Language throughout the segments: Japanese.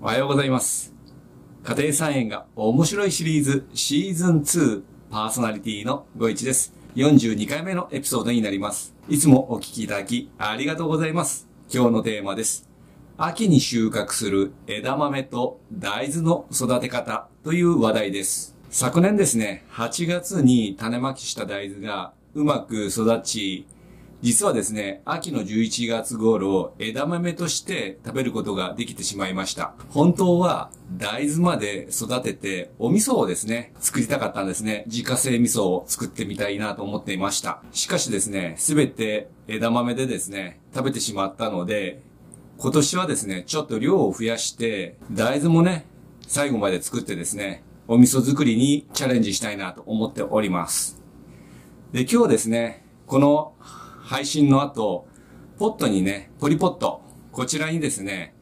おはようございます。家庭菜園が面白いシリーズシーズン2パーソナリティのご一です。42回目のエピソードになります。いつもお聞きいただきありがとうございます。今日のテーマです。秋に収穫する枝豆と大豆の育て方という話題です。昨年ですね、8月に種まきした大豆がうまく育ち、実はですね、秋の11月頃、枝豆として食べることができてしまいました。本当は大豆まで育てて、お味噌をですね、作りたかったんですね。自家製味噌を作ってみたいなと思っていました。しかしですね、すべて枝豆でですね、食べてしまったので、今年はですね、ちょっと量を増やして、大豆もね、最後まで作ってですね、お味噌作りにチャレンジしたいなと思っております。で、今日ですね、この配信の後、ポットにね、ポリポット、こちらにですね、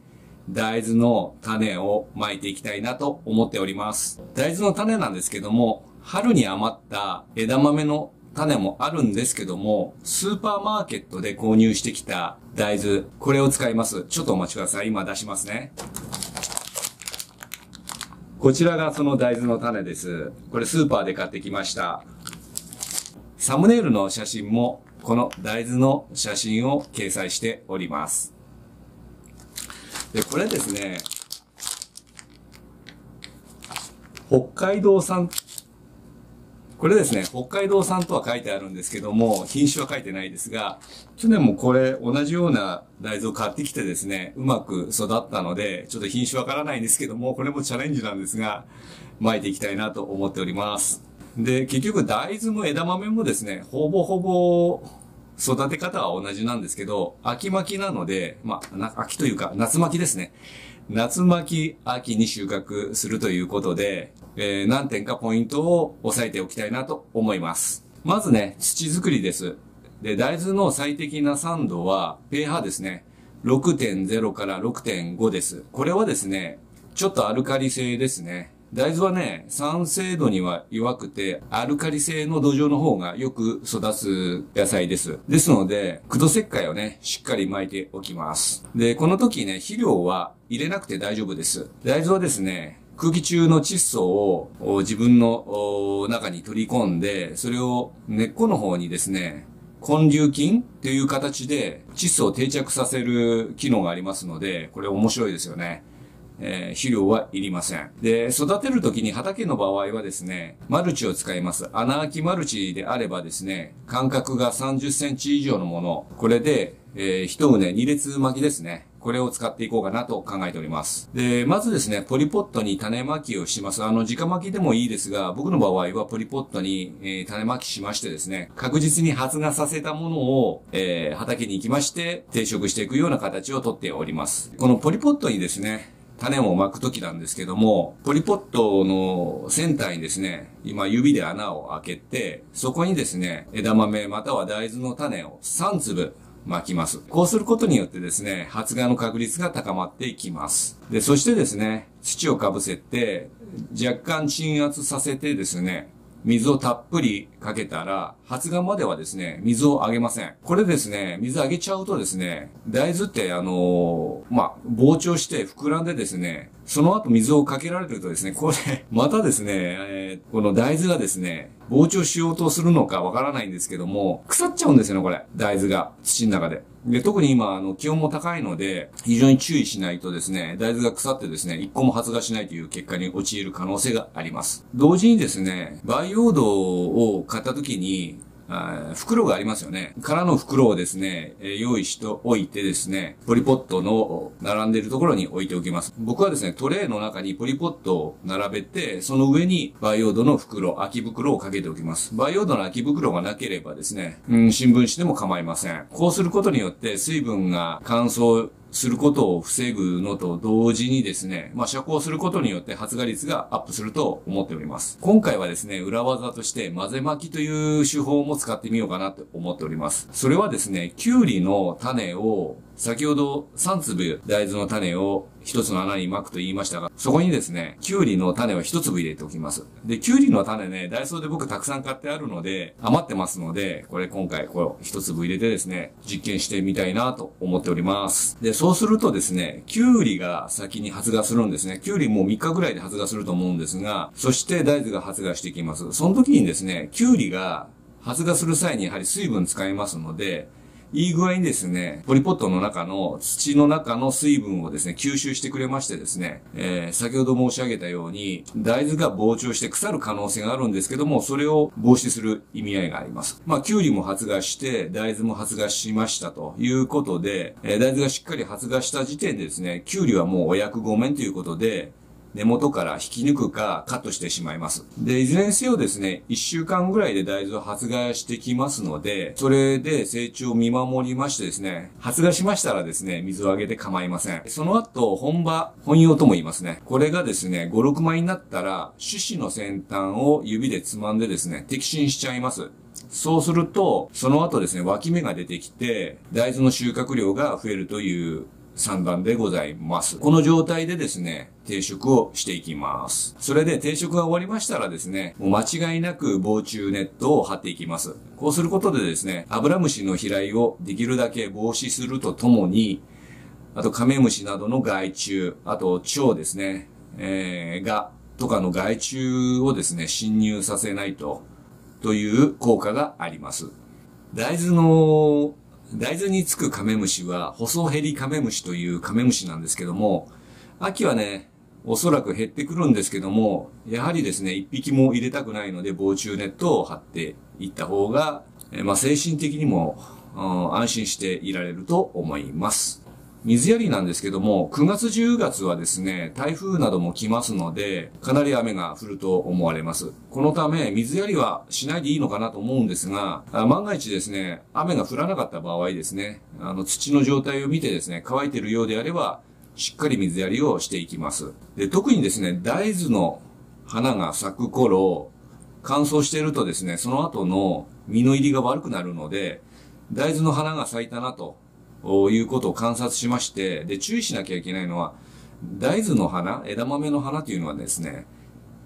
大豆の種をまいていきたいなと思っております。大豆の種なんですけども、春に余った枝豆の種もあるんですけども、スーパーマーケットで購入してきた大豆、これを使います。ちょっとお待ちください。今出しますね。こちらがその大豆の種です。これスーパーで買ってきました。サムネイルの写真もこの大豆の写真を掲載しております。で、これですね、北海道産、これですね、北海道産とは書いてあるんですけども、品種は書いてないですが、去年もこれ同じような大豆を買ってきてですね、うまく育ったので、ちょっと品種わからないんですけども、これもチャレンジなんですが、巻いていきたいなと思っております。で、結局大豆も枝豆もですね、ほぼほぼ育て方は同じなんですけど、秋巻きなので、まあ、秋というか夏巻きですね。夏巻き、秋に収穫するということで、えー何点かポイントを押さえておきたいなと思います。まずね、土作りです。で、大豆の最適な酸度は、pH ですね。6.0から6.5です。これはですね、ちょっとアルカリ性ですね。大豆はね、酸性度には弱くて、アルカリ性の土壌の方がよく育つ野菜です。ですので、駆動石灰をね、しっかり巻いておきます。で、この時ね、肥料は入れなくて大丈夫です。大豆はですね、空気中の窒素を自分の中に取り込んで、それを根っこの方にですね、根粒菌という形で窒素を定着させる機能がありますので、これ面白いですよね。えー肥料はいりません。で、育てるときに畑の場合はですね、マルチを使います。穴あきマルチであればですね、間隔が30センチ以上のもの、これで、えー一畝二列巻きですね。これを使っていこうかなと考えております。で、まずですね、ポリポットに種まきをします。あの、直巻きでもいいですが、僕の場合はポリポットに、えー種まきしましてですね、確実に発芽させたものを、えー畑に行きまして、定食していくような形をとっております。このポリポットにですね、種をまくときなんですけども、ポリポットのセンターにですね、今指で穴を開けて、そこにですね、枝豆または大豆の種を3粒巻きます。こうすることによってですね、発芽の確率が高まっていきます。で、そしてですね、土をかぶせて、若干鎮圧させてですね、水をたっぷりかけたら、発芽まではですね、水をあげません。これですね、水あげちゃうとですね、大豆ってあのーまあ、膨張して膨らんでですね、その後水をかけられるとですね、これ、またですね、えーこの大豆がですね、膨張しようとするのかわからないんですけども、腐っちゃうんですよね、これ。大豆が、土の中で。で、特に今、あの、気温も高いので、非常に注意しないとですね、大豆が腐ってですね、一個も発芽しないという結果に陥る可能性があります。同時にですね、培養土を買った時に、袋がありますよね。空の袋をですね、用意しておいてですね、ポリポットの並んでいるところに置いておきます。僕はですね、トレイの中にポリポットを並べて、その上に培養土の袋、空き袋をかけておきます。培養土の空き袋がなければですね、うん、新聞紙でも構いません。こうすることによって水分が乾燥することを防ぐのと同時にですね、まあ、遮光することによって発芽率がアップすると思っております。今回はですね、裏技として混ぜ巻きという手法も使ってみようかなと思っております。それはですね、キュウリの種を先ほど3粒大豆の種を1つの穴に巻くと言いましたが、そこにですね、きゅうりの種を1粒入れておきます。で、きゅうりの種ね、ダイソーで僕たくさん買ってあるので、余ってますので、これ今回これ1粒入れてですね、実験してみたいなと思っております。で、そうするとですね、きゅうりが先に発芽するんですね。きゅうりもう3日ぐらいで発芽すると思うんですが、そして大豆が発芽してきます。その時にですね、きゅうりが発芽する際にやはり水分使いますので、いい具合にですね、ポリポットの中の土の中の水分をですね、吸収してくれましてですね、えー、先ほど申し上げたように、大豆が膨張して腐る可能性があるんですけども、それを防止する意味合いがあります。まあ、キュウリも発芽して、大豆も発芽しましたということで、えー、大豆がしっかり発芽した時点でですね、キュウリはもうお役御免ということで、根元から引き抜くかカットしてしまいます。で、いずれにせよですね、1週間ぐらいで大豆を発芽してきますので、それで成長を見守りましてですね、発芽しましたらですね、水をあげて構いません。その後、本場、本用とも言いますね。これがですね、5、6枚になったら、種子の先端を指でつまんでですね、摘心しちゃいます。そうすると、その後ですね、脇芽が出てきて、大豆の収穫量が増えるという3段でございます。この状態でですね、定食をしていきます。それで定食が終わりましたらですね、もう間違いなく防虫ネットを貼っていきます。こうすることでですね、アブラムシの飛来をできるだけ防止するとともに、あとカメムシなどの害虫、あと蝶ですね、えー、が、とかの害虫をですね、侵入させないと、という効果があります。大豆の大豆につくカメムシは、細ヘリカメムシというカメムシなんですけども、秋はね、おそらく減ってくるんですけども、やはりですね、一匹も入れたくないので防虫ネットを張っていった方が、まあ、精神的にも、安心していられると思います。水やりなんですけども、9月10月はですね、台風なども来ますので、かなり雨が降ると思われます。このため、水やりはしないでいいのかなと思うんですが、万が一ですね、雨が降らなかった場合ですね、あの、土の状態を見てですね、乾いているようであれば、しっかり水やりをしていきます。で、特にですね、大豆の花が咲く頃、乾燥しているとですね、その後の実の入りが悪くなるので、大豆の花が咲いたなということを観察しまして、で、注意しなきゃいけないのは、大豆の花、枝豆の花というのはですね、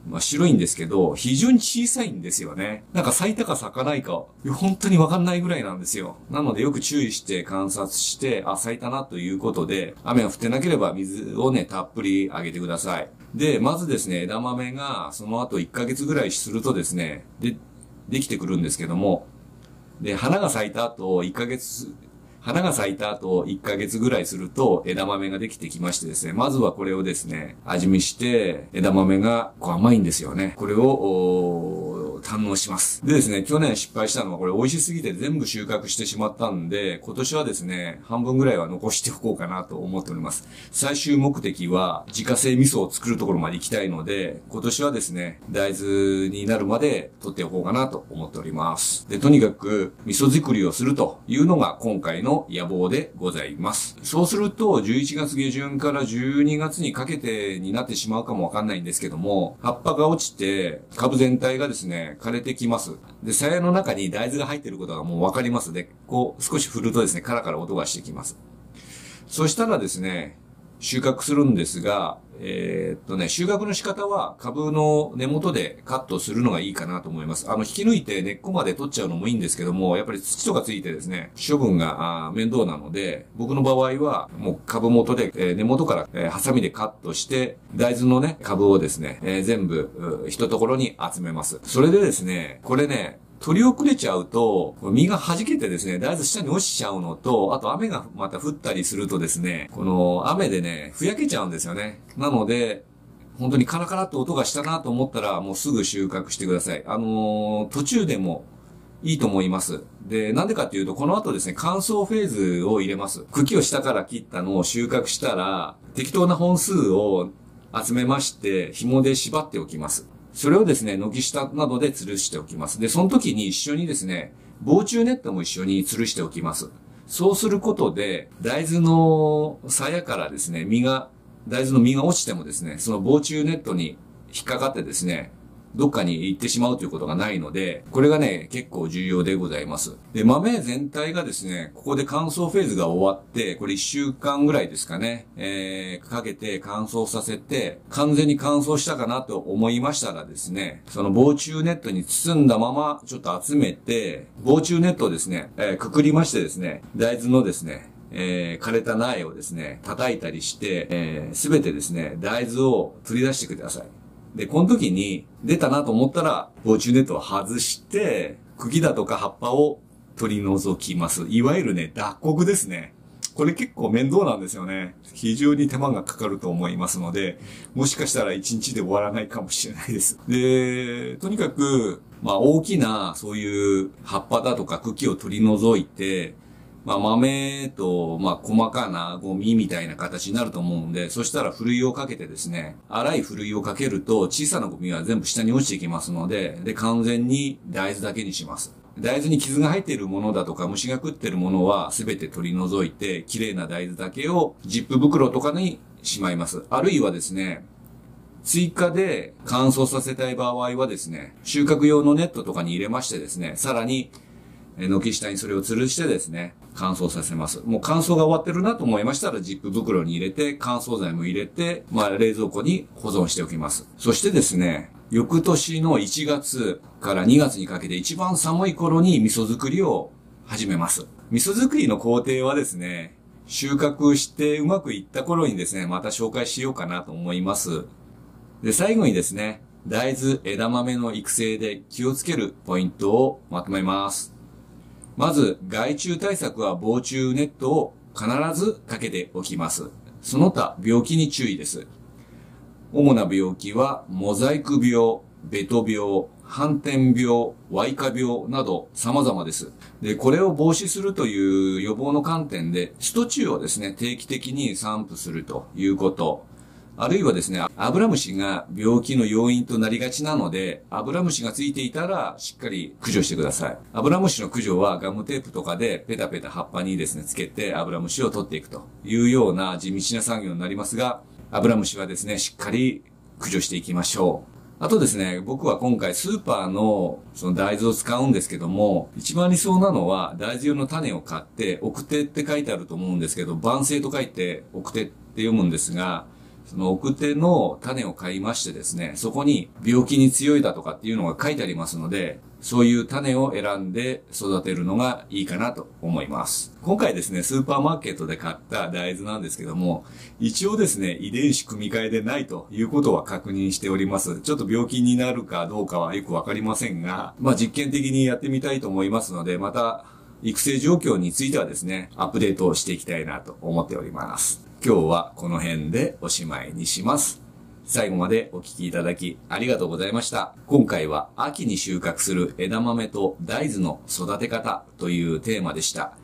まあ白いんですけど、非常に小さいんですよね。なんか咲いたか咲かないか、本当にわかんないぐらいなんですよ。なのでよく注意して観察して、あ、咲いたなということで、雨が降ってなければ水をね、たっぷりあげてください。で、まずですね、枝豆がその後1ヶ月ぐらいするとですね、で、できてくるんですけども、で、花が咲いた後1ヶ月花が咲いた後、1ヶ月ぐらいすると枝豆ができてきましてですね、まずはこれをですね、味見して、枝豆がこう甘いんですよね。これを、堪能します。でですね、去年失敗したのはこれ美味しすぎて全部収穫してしまったんで、今年はですね、半分ぐらいは残しておこうかなと思っております。最終目的は自家製味噌を作るところまで行きたいので、今年はですね、大豆になるまで取っておこうかなと思っております。で、とにかく味噌作りをするというのが今回のの野望でございます。そうすると、11月下旬から12月にかけてになってしまうかもわかんないんですけども、葉っぱが落ちて、株全体がですね、枯れてきます。で、鞘の中に大豆が入ってることがもうわかりますで、こう、少し振るとですね、カラカラ音がしてきます。そしたらですね、収穫するんですが、えー、っとね、収穫の仕方は株の根元でカットするのがいいかなと思います。あの、引き抜いて根っこまで取っちゃうのもいいんですけども、やっぱり土とかついてですね、処分が面倒なので、僕の場合はもう株元で、えー、根元から、えー、ハサミでカットして、大豆のね、株をですね、えー、全部、一ところに集めます。それでですね、これね、取り遅れちゃうと、実が弾けてですね、だいぶ下に落ちちゃうのと、あと雨がまた降ったりするとですね、この雨でね、ふやけちゃうんですよね。なので、本当にカラカラって音がしたなと思ったら、もうすぐ収穫してください。あのー、途中でもいいと思います。で、なんでかっていうと、この後ですね、乾燥フェーズを入れます。茎を下から切ったのを収穫したら、適当な本数を集めまして、紐で縛っておきます。それをですね、軒下などで吊るしておきます。で、その時に一緒にですね、防虫ネットも一緒に吊るしておきます。そうすることで、大豆の鞘からですね、実が、大豆の実が落ちてもですね、その防虫ネットに引っかかってですね、どっかに行ってしまうということがないので、これがね、結構重要でございます。で、豆全体がですね、ここで乾燥フェーズが終わって、これ1週間ぐらいですかね、えー、かけて乾燥させて、完全に乾燥したかなと思いましたらですね、その防虫ネットに包んだままちょっと集めて、防虫ネットをですね、えー、くくりましてですね、大豆のですね、えー、枯れた苗をですね、叩いたりして、えー、べてですね、大豆を取り出してください。で、この時に出たなと思ったら、防虫ネットを外して、茎だとか葉っぱを取り除きます。いわゆるね、脱穀ですね。これ結構面倒なんですよね。非常に手間がかかると思いますので、もしかしたら一日で終わらないかもしれないです。で、とにかく、まあ大きなそういう葉っぱだとか茎を取り除いて、まあ、豆と、まあ、細かなゴミみたいな形になると思うんで、そしたらふるいをかけてですね、粗いふるいをかけると小さなゴミは全部下に落ちてきますので、で、完全に大豆だけにします。大豆に傷が入っているものだとか虫が食ってるものは全て取り除いて、綺麗な大豆だけをジップ袋とかにしまいます。あるいはですね、追加で乾燥させたい場合はですね、収穫用のネットとかに入れましてですね、さらに軒下にそれを吊るしてですね、乾燥させます。もう乾燥が終わってるなと思いましたら、ジップ袋に入れて、乾燥剤も入れて、まあ、冷蔵庫に保存しておきます。そしてですね、翌年の1月から2月にかけて一番寒い頃に味噌作りを始めます。味噌作りの工程はですね、収穫してうまくいった頃にですね、また紹介しようかなと思います。で、最後にですね、大豆枝豆の育成で気をつけるポイントをまとめます。まず、害虫対策は防虫ネットを必ずかけておきます。その他、病気に注意です。主な病気は、モザイク病、ベト病、反転病、ワイカ病など様々です。で、これを防止するという予防の観点で、ストチューをですね、定期的に散布するということ。あるいはですね、アブラムシが病気の要因となりがちなので、アブラムシがついていたらしっかり駆除してください。アブラムシの駆除はガムテープとかでペタペタ葉っぱにですね、つけてアブラムシを取っていくというような地道な作業になりますが、アブラムシはですね、しっかり駆除していきましょう。あとですね、僕は今回スーパーのその大豆を使うんですけども、一番理想なのは大豆用の種を買って、奥手って書いてあると思うんですけど、万世と書いて奥手って読むんですが、その奥手の種を買いましてですね、そこに病気に強いだとかっていうのが書いてありますので、そういう種を選んで育てるのがいいかなと思います。今回ですね、スーパーマーケットで買った大豆なんですけども、一応ですね、遺伝子組み換えでないということは確認しております。ちょっと病気になるかどうかはよくわかりませんが、まあ実験的にやってみたいと思いますので、また育成状況についてはですね、アップデートをしていきたいなと思っております。今日はこの辺でおしまいにします。最後までお聴きいただきありがとうございました。今回は秋に収穫する枝豆と大豆の育て方というテーマでした。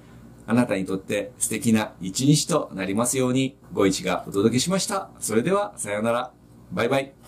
あなたにとって素敵な一日となりますようにご一がお届けしました。それではさようなら。バイバイ。